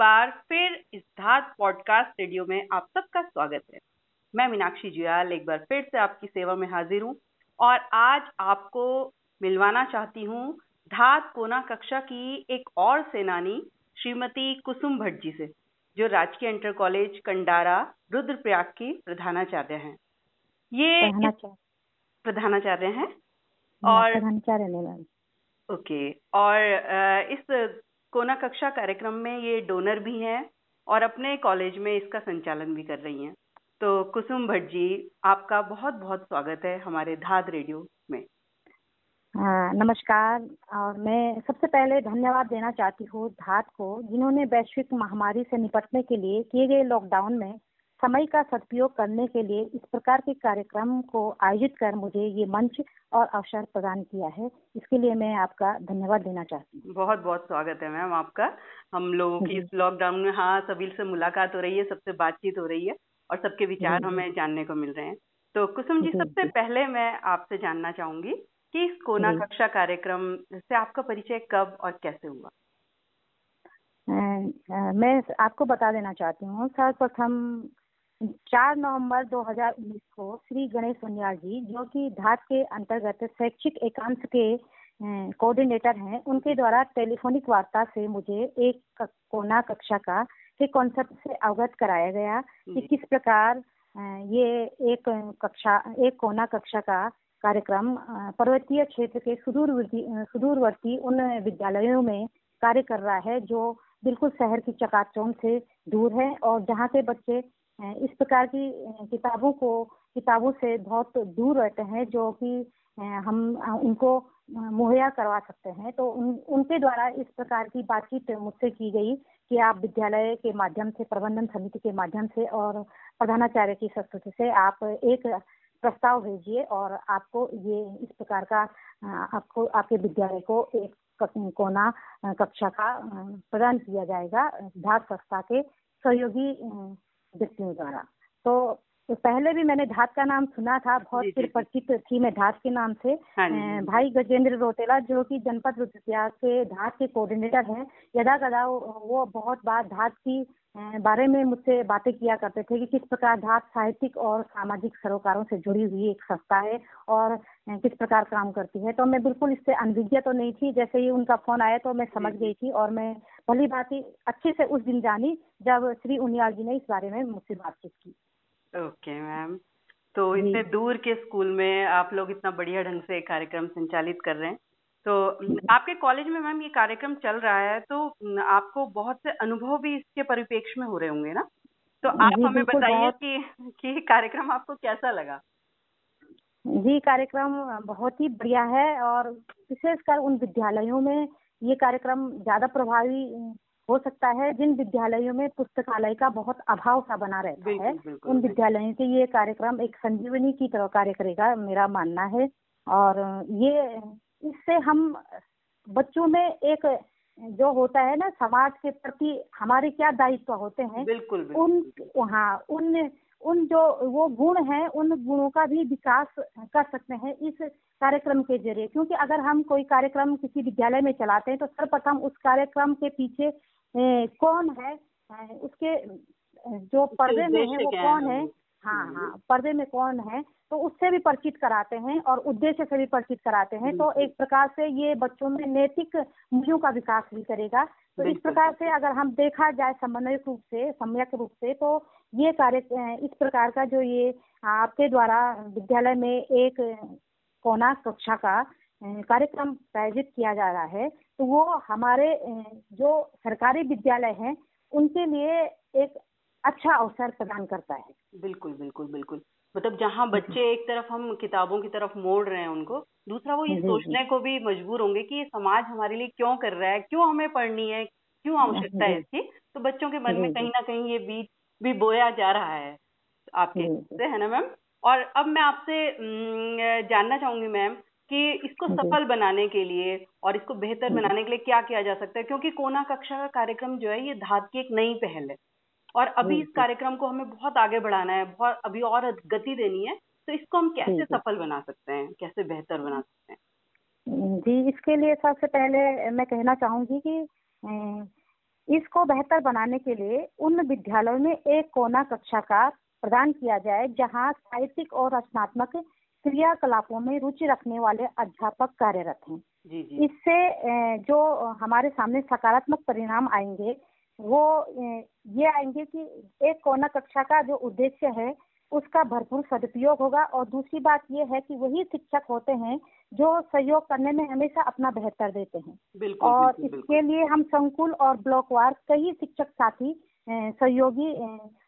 बार फिर इस धात podcast radio में आप सबका स्वागत है। मैं मीनाक्षी जुयाल एक बार फिर से आपकी सेवा में हाजिर हूँ और आज आपको मिलवाना चाहती हूँ धात कोना कक्षा की एक और सेनानी श्रीमती कुसुम भट्ट जी से जो राजकीय इंटर कॉलेज कंडारा रुद्रप्रयाग की प्रधानाचार्य हैं। ये प्रधानाचार्य। हैं और प्रधानाचार्य ओके और इस कोना कक्षा कार्यक्रम में ये डोनर भी हैं और अपने कॉलेज में इसका संचालन भी कर रही हैं। तो कुसुम भट्ट जी, आपका बहुत बहुत स्वागत है हमारे धाद रेडियो में। नमस्कार, और मैं सबसे पहले धन्यवाद देना चाहती हूँ धात को, जिन्होंने वैश्विक महामारी से निपटने के लिए किए गए लॉकडाउन में समय का सदुपयोग करने के लिए इस प्रकार के कार्यक्रम को आयोजित कर मुझे ये मंच और अवसर प्रदान किया है। इसके लिए मैं आपका धन्यवाद देना चाहती हूँ। बहुत बहुत स्वागत है मैम आपका। हम लोगों की इस लॉकडाउन में हाँ सभी से मुलाकात हो रही है सबसे बातचीत हो रही है और सबके विचार हमें जानने को मिल रहे हैं। तो कुसुम जी सबसे पहले मैं आपसे जानना चाहूँगी कि इस कोना कक्षा कार्यक्रम से आपका परिचय कब और कैसे हुआ? मैं आपको बता देना चाहती हूँ। सर्वप्रथम चार नवंबर 2019 को श्री गणेश उनियाल जी जो कि धात के अंतर्गत शैक्षिक एकांश के कोऑर्डिनेटर हैं उनके द्वारा टेलीफोनिक वार्ता से मुझे एक कोना कक्षा का के कॉन्सेप्ट से अवगत कराया गया कि। किस प्रकार ये एक कक्षा एक कोना कक्षा का कार्यक्रम पर्वतीय क्षेत्र के सुदूरवर्ती सुदूरवर्ती उन विद्यालयों में कार्य कर रहा है जो बिल्कुल शहर की चकाचौंध से दूर है और जहाँ के बच्चे इस प्रकार की किताबों को, किताबों से बहुत दूर रहते हैं जो कि हम उनको मुहैया करवा सकते हैं। तो उन, उनके द्वारा इस प्रकार की बातचीत मुझसे की गई कि आप विद्यालय के माध्यम से, प्रबंधन समिति के माध्यम से और प्रधानाचार्य की संस्कृति से आप एक प्रस्ताव भेजिए और आपको ये, इस प्रकार का आपको, आपके विद्यालय को एक कोना कक्षा का प्रदान किया जाएगा धात संस्था के सहयोगी व्यक्तियों द्वारा। तो तो पहले भी मैंने धात का नाम सुना था बहुत फिर परिचित थी मैं धात के नाम से। हाँ भाई गजेंद्र रोटेला जो कि जनपद रुद्रप्रयाग के धात के कोऑर्डिनेटर हैं यदा कदा वो बहुत बार धात की बारे में मुझसे बातें किया करते थे कि किस प्रकार धात साहित्यिक और सामाजिक सरोकारों से जुड़ी हुई एक संस्था है और किस प्रकार काम करती है। तो मैं बिल्कुल इससे अनभिज्ञ तो नहीं थी जैसे ही उनका फ़ोन आया तो मैं समझ गई थी और मैं भली बात अच्छे से उस दिन जानी जब श्री उनियाल जी ने इस बारे में मुझसे बातचीत की। Okay ma'am. तो इतने दूर के स्कूल में आप लोग इतना बढ़िया ढंग से कार्यक्रम संचालित कर रहे हैं। तो आपके कॉलेज में मैम ये कार्यक्रम चल रहा है तो आपको बहुत से अनुभव भी इसके परिप्रेक्ष्य में हो रहे होंगे ना? तो आप हमें बताइए कि कि कार्यक्रम आपको कैसा लगा? जी कार्यक्रम बहुत ही बढ़िया है और विशेषकर उन विद्यालयों में ये कार्यक्रम ज़्यादा प्रभावी हो सकता है जिन विद्यालयों में पुस्तकालय का बहुत अभाव सा बना रहता है। उन विद्यालयों से ये कार्यक्रम एक संजीवनी की तरह कार्य करेगा मेरा मानना है। और ये इससे हम बच्चों में एक जो होता है ना समाज के प्रति हमारे क्या दायित्व होते हैं बिल्कुल, बिल्कुल उन हाँ उन उन जो वो गुण हैं उन गुणों का भी विकास कर सकते हैं इस कार्यक्रम के ज़रिए। क्योंकि अगर हम कोई कार्यक्रम किसी विद्यालय में चलाते हैं तो सर्वप्रथम उस कार्यक्रम के पीछे कौन है? उसके जो पर्दे में है वो कौन है? हाँ? हाँ पर्दे में कौन है? तो उससे भी परिचित कराते हैं और उद्देश्य से भी परिचित कराते हैं। तो एक प्रकार से ये बच्चों में नैतिक मूल्यों का विकास भी करेगा। तो इस प्रकार से अगर हम देखा जाए समन्वयक रूप से सम्यक रूप से तो ये कार्य इस प्रकार का जो ये आपके द्वारा विद्यालय में एक कोना कक्षा का कार्यक्रम आयोजित किया जा रहा है तो वो हमारे जो सरकारी विद्यालय हैं उनके लिए एक अच्छा अवसर प्रदान करता है। बिल्कुल बिल्कुल बिल्कुल। मतलब जहाँ बच्चे एक तरफ़ हम किताबों की तरफ़ मोड़ रहे हैं उनको दूसरा वो ये सोचने को भी मजबूर होंगे कि ये समाज हमारे लिए क्यों कर रहा है क्यों हमें पढ़नी है क्यों आवश्यकता है इसकी? तो बच्चों के मन में कहीं ना कहीं ये बीज भी बोया जा रहा है आपके से है ना मैम? और अब मैं आपसे जानना चाहूँगी मैम कि इसको सफल बनाने के लिए और इसको बेहतर बनाने के लिए क्या किया जा सकता है? क्योंकि कोना कक्षा का कार्यक्रम जो है ये धात की एक नई पहल है। और अभी इस कार्यक्रम को हमें बहुत आगे बढ़ाना है बहुत अभी और गति देनी है तो इसको हम कैसे सफल बना सकते हैं? कैसे बेहतर बना सकते हैं? जी इसके लिए सबसे पहले मैं कहना चाहूँगी कि इसको बेहतर बनाने के लिए उन विद्यालयों में एक कोना कक्षा का प्रदान किया जाए जहाँ साहित्यिक और रचनात्मक क्रियाकलापों में रुचि रखने वाले अध्यापक कार्यरत हैं। इससे जो हमारे सामने सकारात्मक परिणाम आएँगे वो ये आएँगे कि एक कोना कक्षा का जो उद्देश्य है उसका भरपूर सदुपयोग होगा और दूसरी बात ये है कि वही शिक्षक होते हैं जो सहयोग करने में हमेशा अपना बेहतर देते हैं बिल्कुल, और बिल्कुल, इसके बिल्कुल। लिए हम संकुल और ब्लॉक ब्लॉकवार कई शिक्षक साथी सहयोगी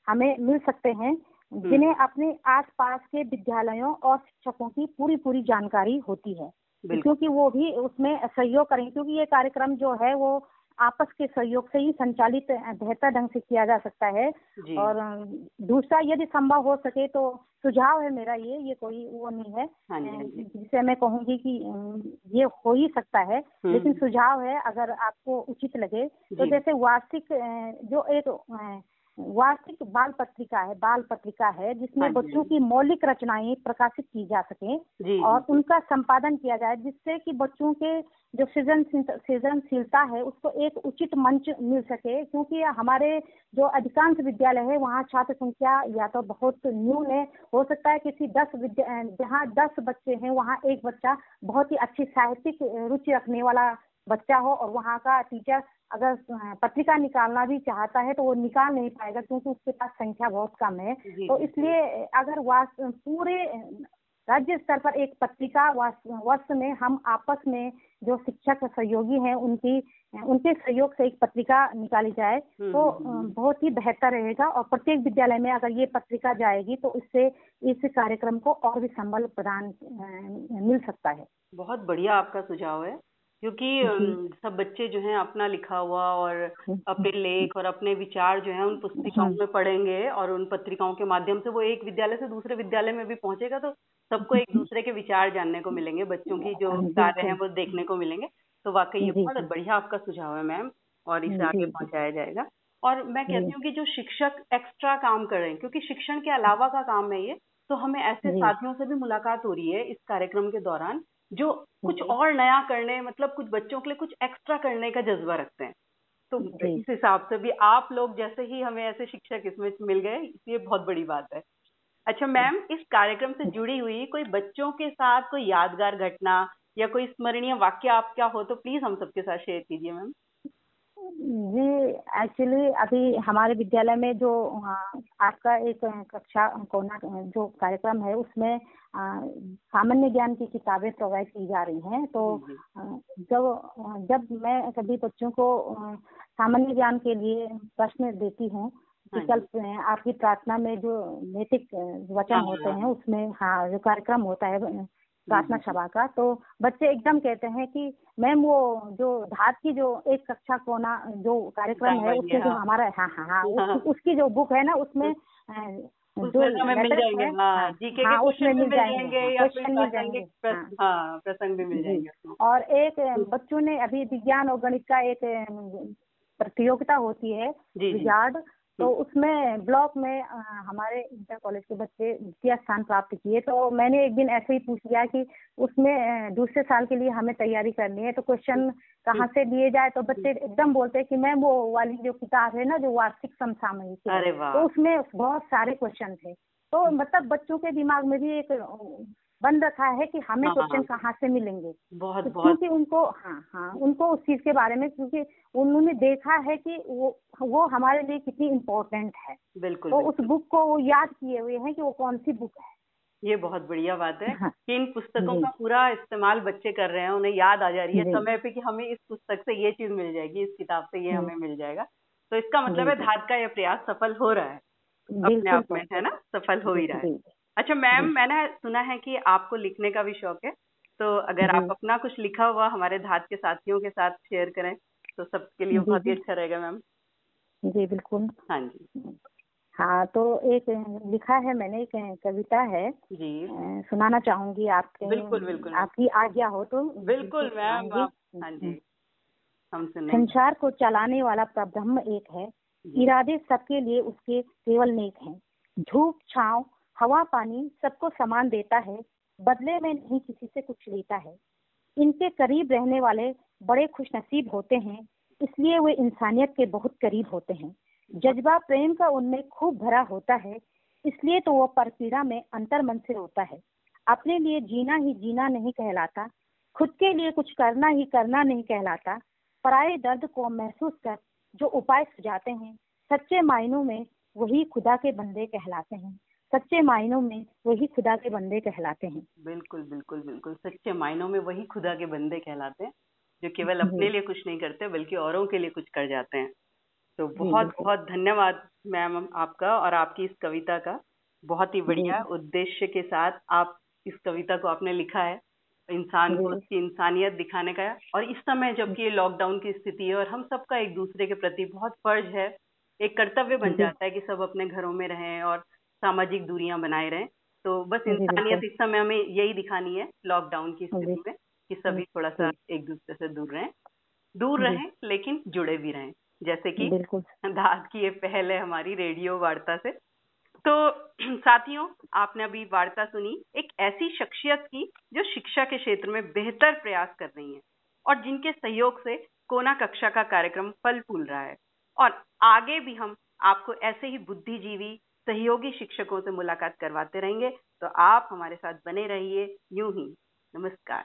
हमें मिल सकते हैं हम्म। जिन्हें अपने आसपास के विद्यालयों और शिक्षकों की पूरी पूरी जानकारी होती है क्योंकि वो भी उसमें सहयोग करेंगे क्योंकि ये कार्यक्रम जो है वो आपस के सहयोग से ही संचालित बेहतर ढंग से किया जा सकता है। और दूसरा यदि संभव हो सके तो सुझाव है मेरा ये ये कोई वो नहीं है। हाँ हाँ जिसे मैं कहूँगी कि ये हो ही सकता है। हम्म। लेकिन सुझाव है अगर आपको उचित लगे तो जैसे वार्षिक जो एक वार्षिक बाल पत्रिका है बाल पत्रिका है जिसमें हाँ बच्चों की मौलिक रचनाएँ प्रकाशित की जा सके और उनका संपादन किया जाए जिससे कि बच्चों के जो सृजन सृजनशीलता है उसको एक उचित मंच मिल सके क्योंकि हमारे जो अधिकांश विद्यालय है वहाँ छात्र संख्या या तो बहुत न्यून है। हो सकता है किसी दस विद्या जहाँ दस बच्चे हैं वहाँ एक बच्चा बहुत ही अच्छी साहित्यिक रुचि रखने वाला बच्चा हो और वहाँ का टीचर अगर पत्रिका निकालना भी चाहता है तो वो निकाल नहीं पाएगा क्योंकि उसके पास संख्या बहुत कम है। तो इसलिए अगर पूरे राज्य स्तर पर एक पत्रिका वर्ष में हम आपस में जो शिक्षक सहयोगी हैं उनकी उनके सहयोग से एक पत्रिका निकाली जाए हम्म, तो हम्म, हम्म। बहुत ही बेहतर रहेगा और प्रत्येक विद्यालय में अगर ये पत्रिका जाएगी तो इससे इस कार्यक्रम को और भी संबल प्रदान मिल सकता है। बहुत बढ़िया आपका सुझाव है। क्योंकि सब बच्चे जो हैं अपना लिखा हुआ और अपने लेख और अपने विचार जो हैं उन पुस्तिकाओं में पढ़ेंगे और उन पत्रिकाओं के माध्यम से वो एक विद्यालय से दूसरे विद्यालय में भी पहुंचेगा तो सबको एक दूसरे के विचार जानने को मिलेंगे बच्चों की जो कार्य हैं वो देखने को मिलेंगे। तो वाकई ये बहुत बढ़िया आपका सुझाव है मैम और इसे आगे पहुँचाया जाएगा। और मैं कहती हूँ कि जो शिक्षक एक्स्ट्रा काम कर रहे हैं क्योंकि शिक्षण के अलावा का काम है ये तो हमें ऐसे साथियों से भी मुलाकात हो रही है इस कार्यक्रम के दौरान जो कुछ और नया करने मतलब कुछ बच्चों के लिए कुछ एक्स्ट्रा करने का जज्बा रखते हैं। तो इस हिसाब से भी आप लोग जैसे ही हमें ऐसे शिक्षक इसमें मिल गए ये बहुत बड़ी बात है। अच्छा मैम इस कार्यक्रम से जुड़ी हुई कोई बच्चों के साथ कोई यादगार घटना या कोई स्मरणीय वाक्य आप क्या हो तो प्लीज़ हम सबके साथ शेयर कीजिए मैम। जी एक्चुअली अभी हमारे विद्यालय में जो आपका एक कक्षा कोना जो कार्यक्रम है उसमें सामान्य ज्ञान की किताबें प्रोवाइड की जा रही हैं। तो जब जब मैं सभी बच्चों को सामान्य ज्ञान के लिए प्रश्न देती हूँ कि हाँ आपकी प्रार्थना में जो नैतिक वचन हाँ, होते हाँ। हैं उसमें हाँ जो कार्यक्रम होता है प्रार्थना सभा का। तो बच्चे एकदम कहते हैं कि मैम वो जो धात की जो एक कक्षा कोना जो कार्यक्रम है उसके जो हमारा हाँ हाँ हाँ, हाँ। उस, उसकी जो बुक है ना उसमें जो मिल जाएँगे हाँ, जीके हाँ, उसमें मिल जाएँगे क्वेश्चन मिल जाएँगे हाँ। प्रसंग भी मिल जाएँगे और एक बच्चों ने अभी विज्ञान और गणित का एक प्रतियोगिता होती है विजार्ड। तो। उसमें ब्लॉक में आ, हमारे इंटर कॉलेज के बच्चे द्वितीय स्थान प्राप्त किए। तो मैंने एक दिन ऐसे ही पूछ लिया कि उसमें दूसरे साल के लिए हमें तैयारी करनी है तो क्वेश्चन कहाँ से दिए जाए? तो बच्चे एकदम बोलते हैं कि मैम वो वाली जो किताब है ना जो वार्षिक समसामयिक तो उसमें बहुत सारे क्वेश्चन थे। तो मतलब बच्चों के दिमाग में भी एक बन रखा है कि हमें क्वेश्चन हाँ, हाँ। कहाँ से मिलेंगे? बहुत तो बहुत। क्योंकि उनको हाँ हाँ उनको उस चीज़ के बारे में क्योंकि उन्होंने देखा है कि वो वो हमारे लिए कितनी इम्पोर्टेंट है। बिल्कुल तो उस बुक को वो याद किए हुए हैं कि वो कौन सी बुक है। ये बहुत बढ़िया बात है हाँ, कि इन पुस्तकों का पूरा इस्तेमाल बच्चे कर रहे हैं उन्हें याद आ जा रही है समय पे कि हमें इस पुस्तक से ये चीज़ मिल जाएगी इस किताब से ये हमें मिल जाएगा। तो इसका मतलब है धात का ये प्रयास सफल हो रहा है। अपने आप में है ना? सफल हो ही रहा है। अच्छा मैम मैंने सुना है कि आपको लिखने का भी शौक है तो अगर आप अपना कुछ लिखा हुआ हमारे धात के साथियों के साथ शेयर करें तो सबके लिए बहुत ही अच्छा रहेगा मैम जी बिल्कुल। हाँ जी। हाँ तो एक लिखा है मैंने एक कविता है। जी। सुनाना चाहूँगी आपके बिल्कुल बिल्कुल। आपकी आज्ञा हो तो बिल्कुल मैम हाँ जी। हम सुने संसार को चलाने वाला प्रब्रह्म एक है इरादे सबके लिए उसके केवल नेक हैं। धूप छाव हवा पानी सबको समान देता है, बदले में नहीं किसी से कुछ लेता है। इनके करीब रहने वाले बड़े खुश नसीब होते हैं, इसलिए वे इंसानियत के बहुत करीब होते हैं। जज्बा प्रेम का उनमें खूब भरा होता है, इसलिए तो वो परपीड़ा में अंतर मन से होता है। अपने लिए जीना ही जीना नहीं कहलाता, खुद के लिए कुछ करना ही करना नहीं कहलाता। पराये दर्द को महसूस कर जो उपाय सुझाते हैं, सच्चे मायनों में वही खुदा के बंदे कहलाते हैं। सच्चे मायनों में वही खुदा के बंदे कहलाते हैं। बिल्कुल बिल्कुल बिल्कुल। सच्चे मायनों में वही खुदा के बंदे कहलाते हैं जो केवल अपने लिए कुछ नहीं करते बल्कि औरों के लिए कुछ कर जाते हैं। तो बहुत बहुत धन्यवाद मैम आपका और आपकी इस कविता का। बहुत ही बढ़िया उद्देश्य के साथ आप इस कविता को आपने लिखा है इंसान को उसकी इंसानियत दिखाने का और इस समय जबकि ये लॉकडाउन की स्थिति है और हम सबका एक दूसरे के प्रति बहुत फ़र्ज़ है एक कर्तव्य बन जाता है कि सब अपने घरों में रहें और सामाजिक दूरियाँ बनाए रहें। तो बस इंसानियत इस समय हमें यही दिखानी है लॉकडाउन की स्थिति में कि सभी थोड़ा सा एक दूसरे से दूर रहें दूर रहें लेकिन जुड़े भी रहें। जैसे कि दाद की ये पहल है हमारी रेडियो वार्ता से। तो साथियों आपने अभी वार्ता सुनी एक ऐसी शख्सियत की जो शिक्षा के क्षेत्र में बेहतर प्रयास कर रही है और जिनके सहयोग से कोना कक्षा का कार्यक्रम फल फूल रहा है। और आगे भी हम आपको ऐसे ही बुद्धिजीवी सहयोगी शिक्षकों से मुलाकात करवाते रहेंगे। तो आप हमारे साथ बने रहिए। यूँ ही। नमस्कार।